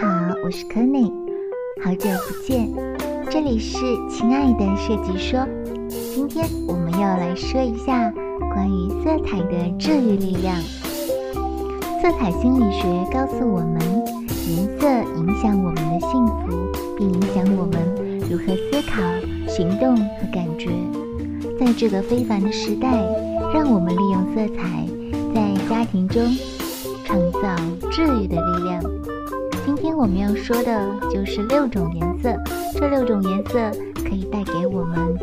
好，我是 k e n n y 好久不见，这里是亲爱的设计说。今天我们要来说一下关于色彩的治愈力量。色彩心理学告诉我们，颜色影响我们的幸福，并影响我们如何思考、行动和感觉。在这个非凡的时代，让我们利用色彩在家庭中创造治愈的力量。我们要说的就是六种颜色，这六种颜色可以带给我们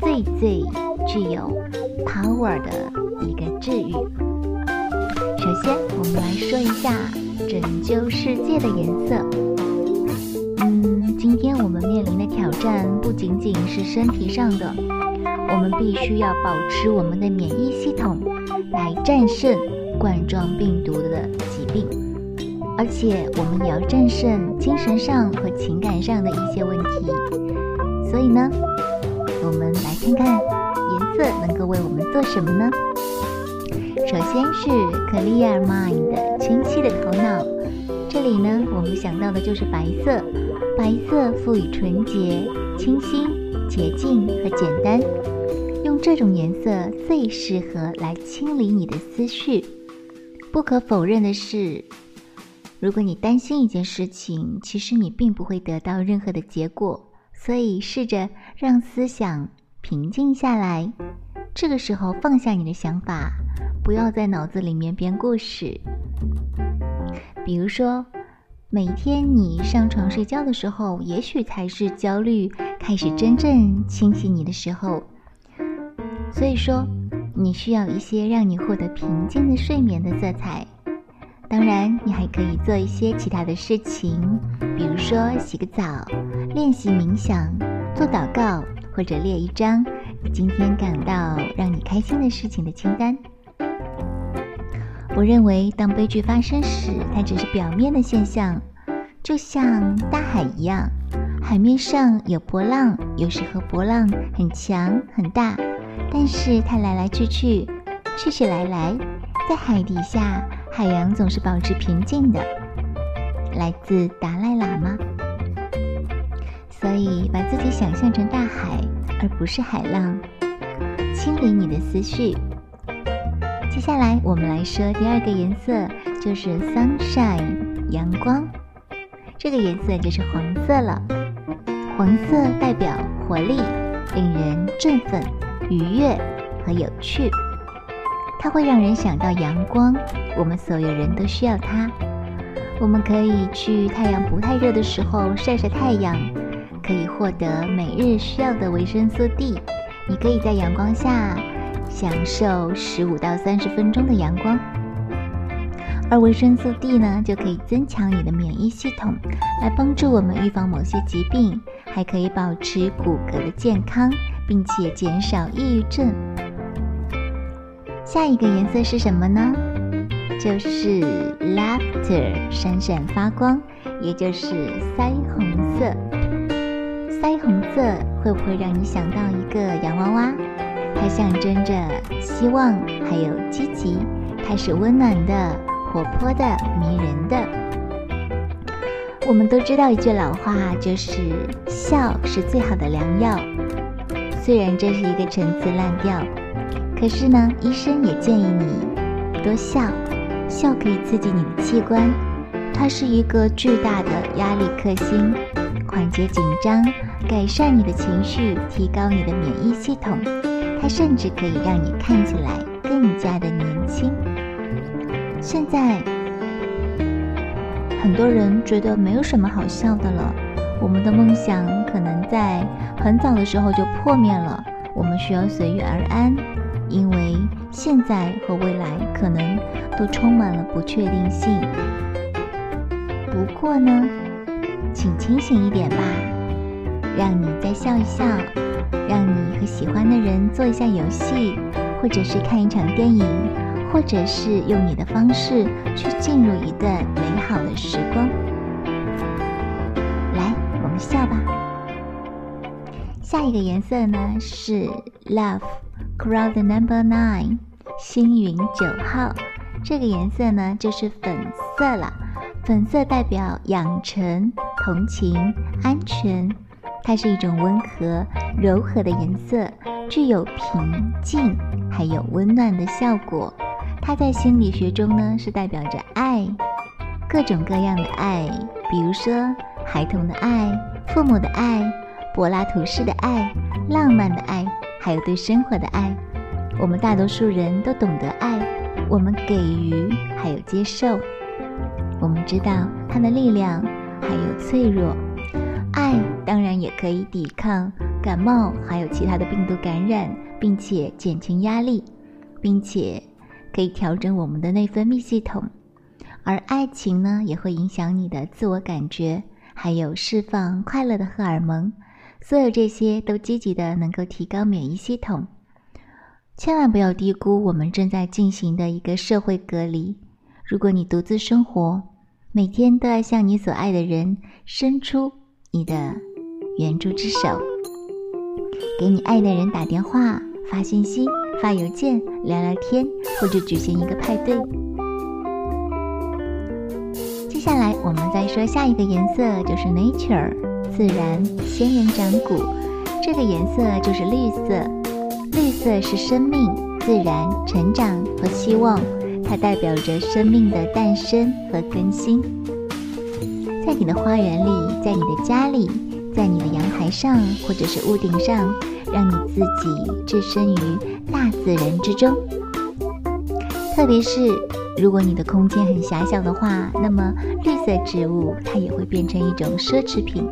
最最具有 power 的一个治愈。首先，我们来说一下拯救世界的颜色。嗯，今天我们面临的挑战不仅仅是身体上的，我们必须要保持我们的免疫系统来战胜冠状病毒的。而且我们也要战胜精神上和情感上的一些问题，所以呢，我们来看看颜色能够为我们做什么呢？首先是 clear mind，清晰的头脑。这里呢，我们想到的就是白色，白色赋予纯洁、清新、洁净和简单，用这种颜色最适合来清理你的思绪。不可否认的是。如果你担心一件事情，其实你并不会得到任何的结果，所以试着让思想平静下来。这个时候放下你的想法，不要在脑子里面编故事。比如说，每天你上床睡觉的时候，也许才是焦虑开始真正侵袭你的时候。所以说，你需要一些让你获得平静的睡眠的色彩。当然，你还可以做一些其他的事情，比如说洗个澡、练习冥想、做祷告，或者列一张今天感到让你开心的事情的清单。我认为，当悲剧发生时，它只是表面的现象，就像大海一样，海面上有波浪，有时候波浪很强很大，但是它来来去去，去去来来，在海底下。海洋总是保持平静的，来自达赖喇嘛。所以把自己想象成大海，而不是海浪，清理你的思绪。接下来我们来说第二个颜色，就是 sunshine 阳光。这个颜色就是黄色了。黄色代表活力，令人振奋、愉悦和有趣。它会让人想到阳光，我们所有人都需要它。我们可以去太阳不太热的时候晒晒太阳，可以获得每日需要的维生素 D。你可以在阳光下享受十五到三十分钟的阳光，而维生素 D 呢，就可以增强你的免疫系统，来帮助我们预防某些疾病，还可以保持骨骼的健康，并且减少抑郁症。下一个颜色是什么呢？就是 laughter，闪闪发光，也就是腮红色。腮红色会不会让你想到一个洋娃娃？它象征着希望，还有积极。它是温暖的、活泼的、迷人的。我们都知道一句老话，就是笑是最好的良药。虽然这是一个陈词滥调。可是呢，医生也建议你多笑，笑可以刺激你的器官，它是一个巨大的压力克星，缓解紧张，改善你的情绪，提高你的免疫系统，它甚至可以让你看起来更加的年轻。现在很多人觉得没有什么好笑的了，我们的梦想可能在很早的时候就破灭了，我们需要随遇而安。因为现在和未来可能都充满了不确定性。不过呢，请清醒一点吧，让你再笑一笑，让你和喜欢的人做一下游戏，或者是看一场电影，或者是用你的方式去进入一段美好的时光。来，我们笑吧。下一个颜色呢是 love。Crowd number nine，星云九号，这个颜色呢就是粉色了。粉色代表养成、同情、安全，它是一种温和、柔和的颜色，具有平静还有温暖的效果。它在心理学中呢，是代表着爱，各种各样的爱，比如说孩童的爱、父母的爱、柏拉图式的爱、浪漫的爱，还有对生活的爱。我们大多数人都懂得爱，我们给予还有接受。我们知道它的力量，还有脆弱。爱当然也可以抵抗感冒，还有其他的病毒感染，并且减轻压力，并且可以调整我们的内分泌系统。而爱情呢，也会影响你的自我感觉，还有释放快乐的荷尔蒙。所有这些都积极的能够提高免疫系统。千万不要低估我们正在进行的一个社会隔离。如果你独自生活，每天都要向你所爱的人伸出你的援助之手，给你爱的人打电话、发信息、发邮件、聊聊天，或者举行一个派对。接下来，我们再说下一个颜色，就是 nature 自然仙人掌谷。这个颜色就是绿色，绿色是生命、自然、成长和希望。它代表着生命的诞生和更新。在你的花园里，在你的家里，在你的阳台上，或者是屋顶上，让你自己置身于大自然之中。特别是如果你的空间很狭小的话，那么绿色植物它也会变成一种奢侈品。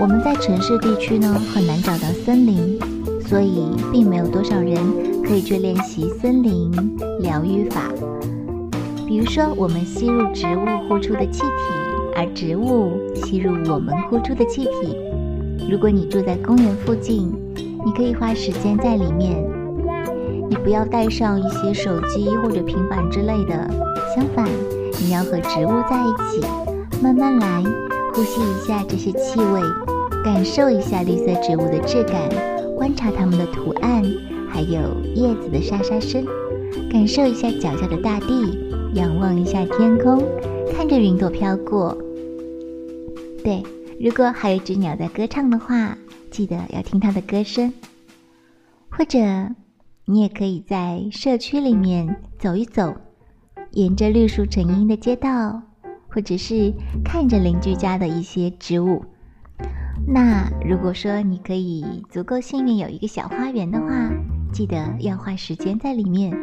我们在城市地区呢，很难找到森林，所以并没有多少人。可以去练习森林疗愈法，比如说，我们吸入植物呼出的气体，而植物吸入我们呼出的气体。如果你住在公园附近，你可以花时间在里面。你不要带上一些手机或者平板之类的，相反，你要和植物在一起，慢慢来，呼吸一下这些气味，感受一下绿色植物的质感，观察它们的图案。还有叶子的沙沙声，感受一下脚下的大地，仰望一下天空，看着云朵飘过。对，如果还有一只鸟在歌唱的话，记得要听它的歌声。或者，你也可以在社区里面走一走，沿着绿树成荫的街道，或者是看着邻居家的一些植物。那如果说你可以足够幸运有一个小花园的话，记得要花时间在里面。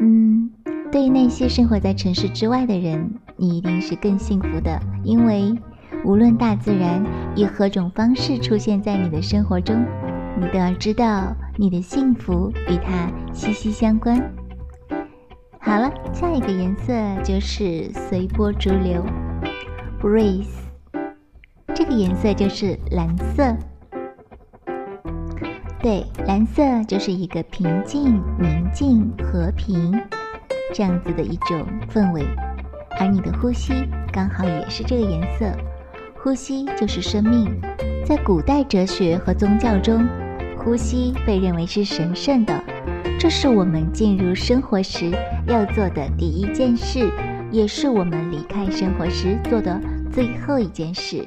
嗯，对于那些生活在城市之外的人，你一定是更幸福的，因为无论大自然以何种方式出现在你的生活中，你都要知道你的幸福与它息息相关。好了，下一个颜色就是随波逐流，breeze。这个颜色就是蓝色，对，蓝色就是一个平静、宁静、和平这样子的一种氛围，而你的呼吸刚好也是这个颜色。呼吸就是生命，在古代哲学和宗教中，呼吸被认为是神圣的，这是我们进入生活时要做的第一件事，也是我们离开生活时做的最后一件事。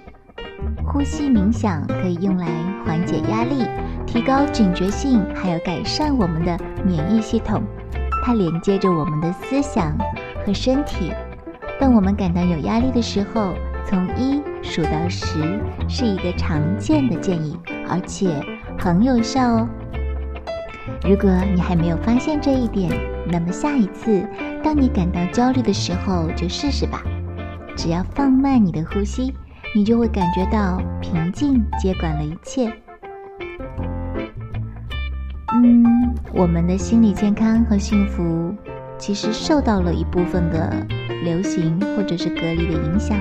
呼吸冥想可以用来缓解压力、提高警觉性，还有改善我们的免疫系统。它连接着我们的思想和身体。当我们感到有压力的时候，从一数到十是一个常见的建议，而且很有效哦。如果你还没有发现这一点，那么下一次当你感到焦虑的时候，就试试吧。只要放慢你的呼吸。你就会感觉到平静接管了一切。嗯，我们的心理健康和幸福其实受到了一部分的流行或者是隔离的影响。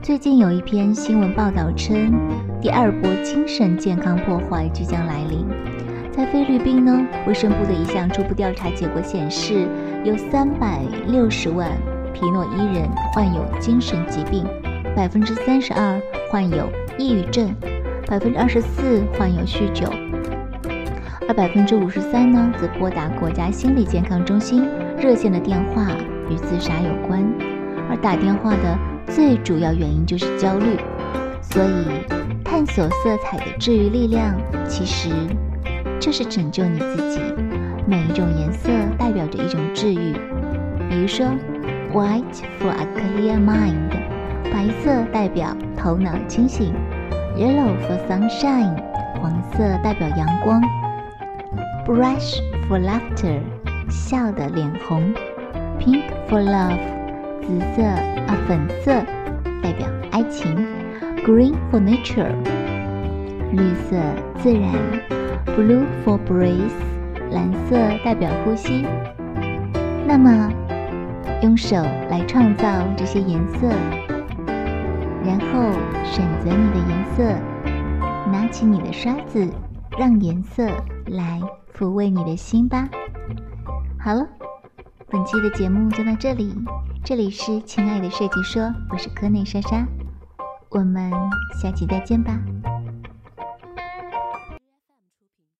最近有一篇新闻报道称，第二波精神健康破坏即将来临。在菲律宾呢，卫生部的一项初步调查结果显示，有三百六十万皮诺伊人患有精神疾病。百分之三十二患有抑郁症，百分之二十四患有酗酒，而百分之五十三呢，则拨打国家心理健康中心热线的电话与自杀有关，而打电话的最主要原因就是焦虑。所以，探索色彩的治愈力量，其实就是拯救你自己。每一种颜色代表着一种治愈。比如说，White for a clear mind，白色代表头脑清醒；Yellow for sunshine，黄色代表阳光；Brush for laughter，笑的脸红；Pink for love，紫色啊粉色代表爱情；Green for nature，绿色自然；Blue for breath，蓝色代表呼吸。那么。用手来创造这些颜色，然后选择你的颜色，拿起你的刷子，让颜色来抚慰你的心吧。好了，本期的节目就到这里，这里是亲爱的设计说，我是科内莎莎，我们下期再见吧。